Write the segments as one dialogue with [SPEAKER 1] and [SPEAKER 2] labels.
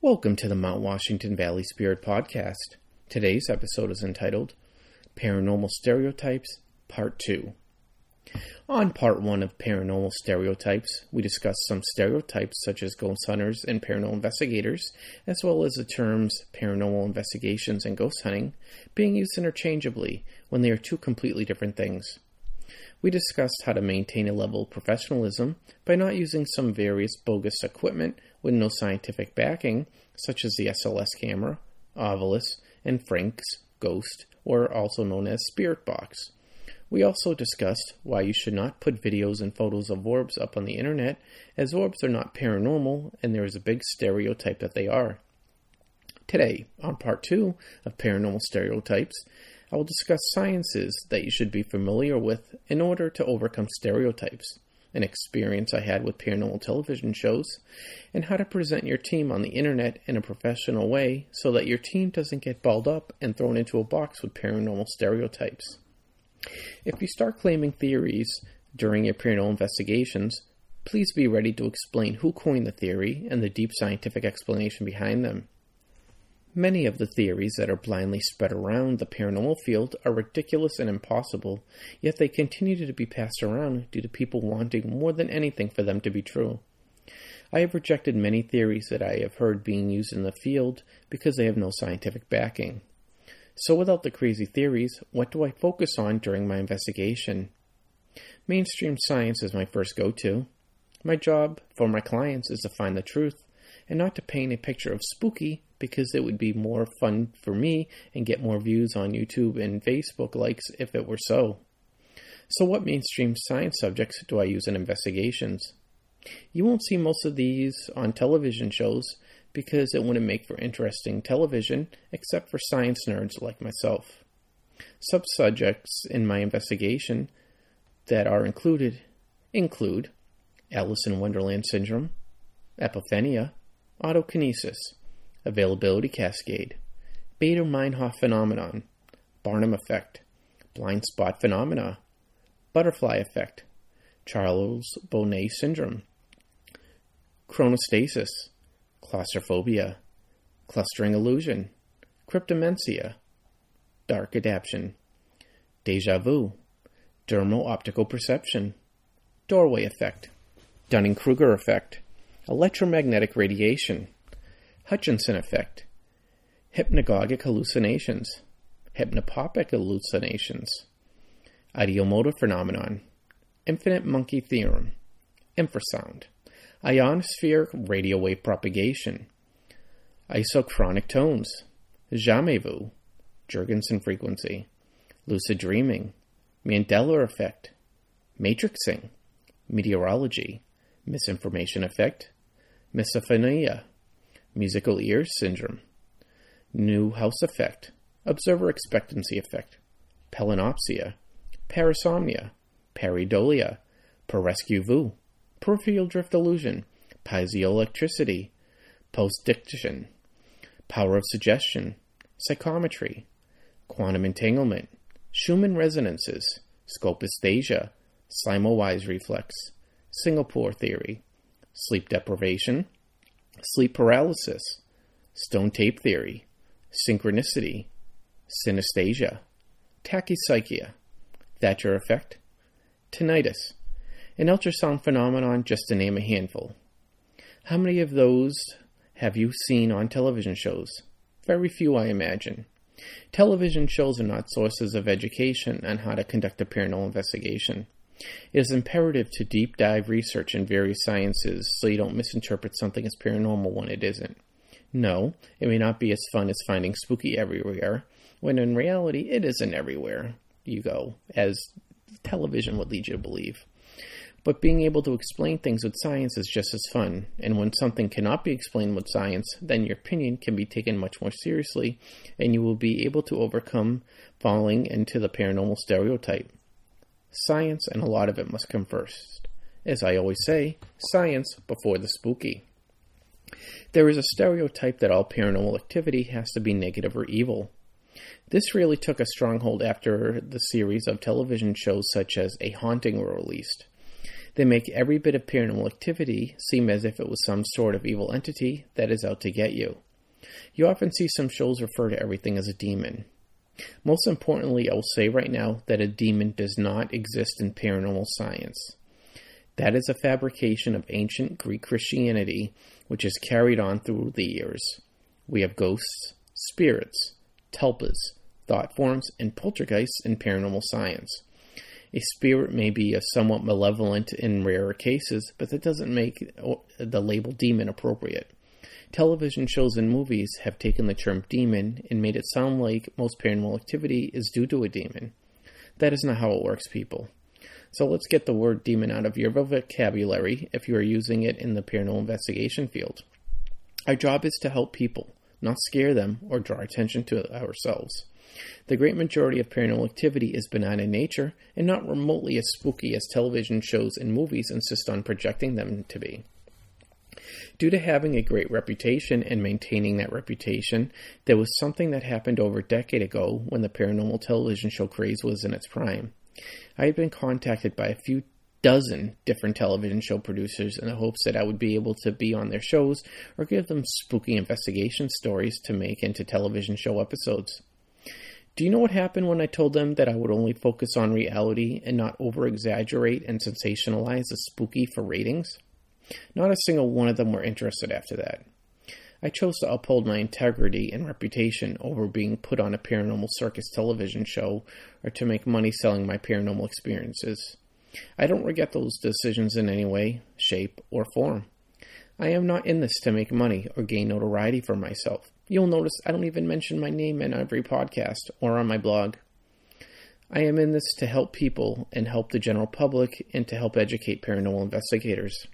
[SPEAKER 1] Welcome to the Mount Washington Valley Spirit Podcast. Today's episode is entitled Paranormal Stereotypes, Part 2. On Part 1 of Paranormal Stereotypes, we discussed some stereotypes such as ghost hunters and paranormal investigators, as well as the terms paranormal investigations and ghost hunting being used interchangeably when they are two completely different things. We discussed how to maintain a level of professionalism by not using some various bogus equipment with no scientific backing, such as the SLS camera, Ovilus, and Frank's Ghost, or also known as Spirit Box. We also discussed why you should not put videos and photos of orbs up on the internet, as orbs are not paranormal and there is a big stereotype that they are. Today, on part two of Paranormal Stereotypes, I will discuss sciences that you should be familiar with in order to overcome stereotypes, an experience I had with paranormal television shows, and how to present your team on the internet in a professional way so that your team doesn't get balled up and thrown into a box with paranormal stereotypes. If you start claiming theories during your paranormal investigations, please be ready to explain who coined the theory and the deep scientific explanation behind them. Many of the theories that are blindly spread around the paranormal field are ridiculous and impossible, yet they continue to be passed around due to people wanting more than anything for them to be true. I have rejected many theories that I have heard being used in the field because they have no scientific backing. So, without the crazy theories, what do I focus on during my investigation? Mainstream science is my first go to. My job for my clients is to find the truth and not to paint a picture of spooky because it would be more fun for me and get more views on YouTube and Facebook likes if it were so. So, what mainstream science subjects do I use in investigations? You won't see most of these on television shows because it wouldn't make for interesting television except for science nerds like myself. Subsubjects in my investigation that are included include Alice in Wonderland syndrome, apophenia, autokinesis, availability cascade, Baader-Meinhof phenomenon, Barnum effect, blind spot phenomena, butterfly effect, Charles Bonnet syndrome, chronostasis, claustrophobia, clustering illusion, cryptomnesia, dark adaptation, deja vu, dermal optical perception, doorway effect, Dunning Kruger effect, electromagnetic radiation, Hutchinson effect, hypnagogic hallucinations, hypnopompic hallucinations, ideomotor phenomenon, infinite monkey theorem, infrasound, ionosphere radio wave propagation, isochronic tones, jamais vu, Jurgenson frequency, lucid dreaming, Mandela effect, matrixing, meteorology, misinformation effect, misophonia, musical ear syndrome, Neuhaus effect, observer expectancy effect, palinopsia, parasomnia, pareidolia, presque vu, peripheral drift illusion, piezoelectricity, postdiction, power of suggestion, psychometry, quantum entanglement, Schumann resonances, scopesthesia, Semmelweis reflex, Singapore theory, sleep deprivation, sleep paralysis, stone tape theory, synchronicity, synesthesia, tachypsychia, Thatcher effect, tinnitus, an ultrasound phenomenon, just to name a handful. How many of those have you seen on television shows? Very few, I imagine. Television shows are not sources of education on how to conduct a paranormal investigation. It is imperative to deep dive research in various sciences so you don't misinterpret something as paranormal when it isn't. No, it may not be as fun as finding spooky everywhere, when in reality it isn't everywhere you go, as television would lead you to believe. But being able to explain things with science is just as fun, and when something cannot be explained with science, then your opinion can be taken much more seriously, and you will be able to overcome falling into the paranormal stereotype. Science and a lot of it must come first. As I always say, science before the spooky. There is a stereotype that all paranormal activity has to be negative or evil. This really took a stronghold after the series of television shows such as A Haunting were released. They make every bit of paranormal activity seem as if it was some sort of evil entity that is out to get you. You often see some shows refer to everything as a demon. Most importantly, I will say right now that a demon does not exist in paranormal science. That is a fabrication of ancient Greek Christianity, which is carried on through the years. We have ghosts, spirits, tulpas, thought forms, and poltergeists in paranormal science. A spirit may be a somewhat malevolent in rarer cases, but that doesn't make the label demon appropriate. Television shows and movies have taken the term demon and made it sound like most paranormal activity is due to a demon. That is not how it works, people. So let's get the word demon out of your vocabulary if you are using it in the paranormal investigation field. Our job is to help people, not scare them or draw attention to ourselves. The great majority of paranormal activity is benign in nature and not remotely as spooky as television shows and movies insist on projecting them to be. Due to having a great reputation and maintaining that reputation, there was something that happened over a decade ago when the paranormal television show craze was in its prime. I had been contacted by a few dozen different television show producers in the hopes that I would be able to be on their shows or give them spooky investigation stories to make into television show episodes. Do you know what happened when I told them that I would only focus on reality and not over exaggerate and sensationalize the spooky for ratings? Not a single one of them were interested after that. I chose to uphold my integrity and reputation over being put on a paranormal circus television show or to make money selling my paranormal experiences. I don't regret those decisions in any way, shape, or form. I am not in this to make money or gain notoriety for myself. You'll notice I don't even mention my name in every podcast or on my blog. I am in this to help people and help the general public and to help educate paranormal investigators.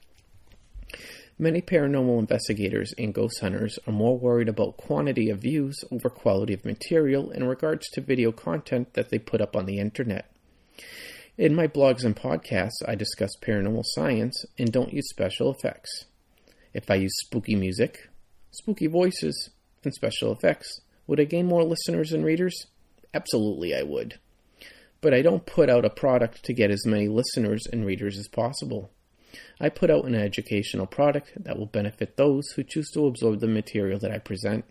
[SPEAKER 1] Many paranormal investigators and ghost hunters are more worried about quantity of views over quality of material in regards to video content that they put up on the internet. In my blogs and podcasts, I discuss paranormal science and don't use special effects. If I use spooky music, spooky voices, and special effects, would I gain more listeners and readers? Absolutely, I would. But I don't put out a product to get as many listeners and readers as possible. I put out an educational product that will benefit those who choose to absorb the material that I present.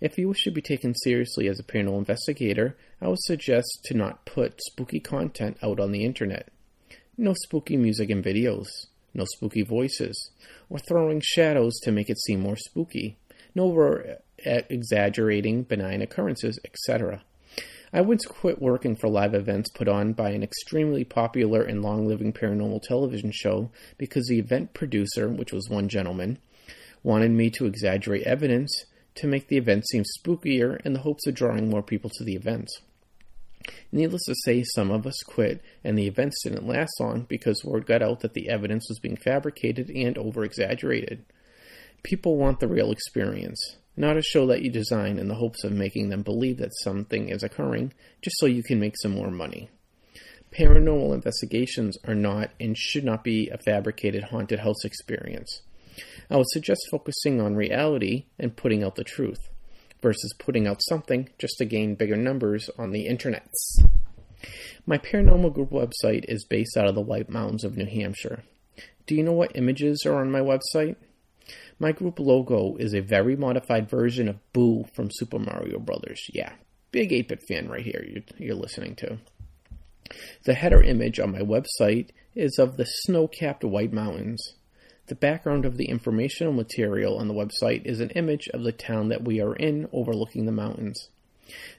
[SPEAKER 1] If you wish to be taken seriously as a paranormal investigator, I would suggest to not put spooky content out on the internet. No spooky music and videos, no spooky voices, or throwing shadows to make it seem more spooky, no over exaggerating benign occurrences, etc. I once quit working for live events put on by an extremely popular and long living paranormal television show because the event producer, which was one gentleman, wanted me to exaggerate evidence to make the event seem spookier in the hopes of drawing more people to the events. Needless to say, some of us quit, and the events didn't last long because word got out that the evidence was being fabricated and over exaggerated. People want the real experience not a show that you design in the hopes of making them believe that something is occurring just so you can make some more money. Paranormal investigations are not and should not be a fabricated haunted house experience. I would suggest focusing on reality and putting out the truth versus putting out something just to gain bigger numbers on the internets. My paranormal group website is based out of the White Mountains of New Hampshire. Do you know what images are on my website? My group logo is a very modified version of Boo from Super Mario Brothers. Yeah, big 8 bit fan right here you're, you're listening to. The header image on my website is of the snow capped White Mountains. The background of the informational material on the website is an image of the town that we are in overlooking the mountains.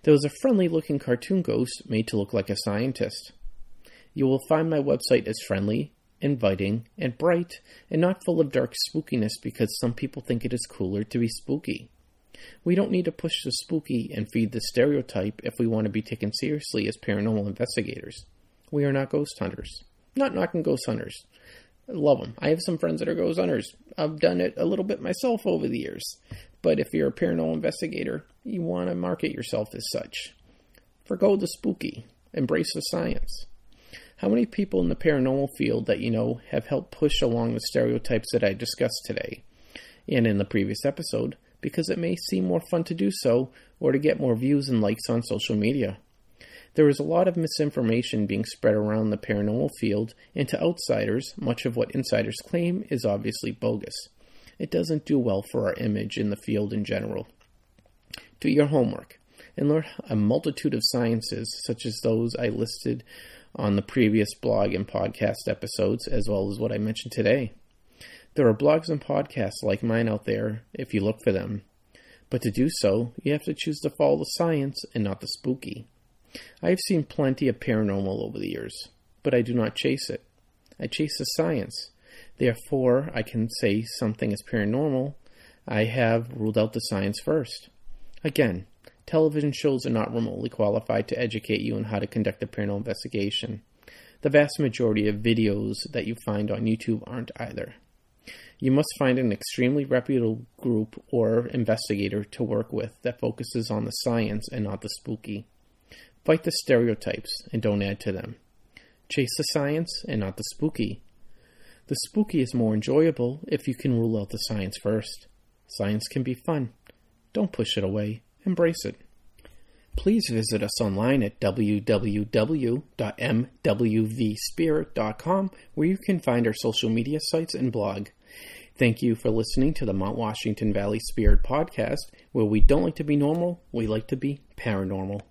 [SPEAKER 1] There was a friendly looking cartoon ghost made to look like a scientist. You will find my website as friendly, inviting, and bright, and not full of dark spookiness because some people think it is cooler to be spooky. We don't need to push the spooky and feed the stereotype if we want to be taken seriously as paranormal investigators. We are not ghost hunters. Not knocking ghost hunters. I love them. I have some friends that are ghost hunters. I've done it a little bit myself over the years. But if you're a paranormal investigator, you want to market yourself as such. Forgo the spooky. Embrace the science. How many people in the paranormal field that you know have helped push along the stereotypes that I discussed today and in the previous episode because it may seem more fun to do so or to get more views and likes on social media? There is a lot of misinformation being spread around the paranormal field, and to outsiders, much of what insiders claim is obviously bogus. It doesn't do well for our image in the field in general. Do your homework and learn a multitude of sciences, such as those I listed on the previous blog and podcast episodes, as well as what I mentioned today. There are blogs and podcasts like mine out there if you look for them. But to do so, you have to choose to follow the science and not the spooky. I have seen plenty of paranormal over the years, but I do not chase it. I chase the science. Therefore, I can say something is paranormal. I have ruled out the science first. Again, television shows are not remotely qualified to educate you on how to conduct a paranormal investigation. The vast majority of videos that you find on YouTube aren't either. You must find an extremely reputable group or investigator to work with that focuses on the science and not the spooky. Fight the stereotypes and don't add to them. Chase the science and not the spooky. The spooky is more enjoyable if you can rule out the science first. Science can be fun. Don't push it away, embrace it. Please visit us online at www.mwvspirit.com where you can find our social media sites and blog. Thank you for listening to the Mount Washington Valley Spirit Podcast, where we don't like to be normal, we like to be paranormal.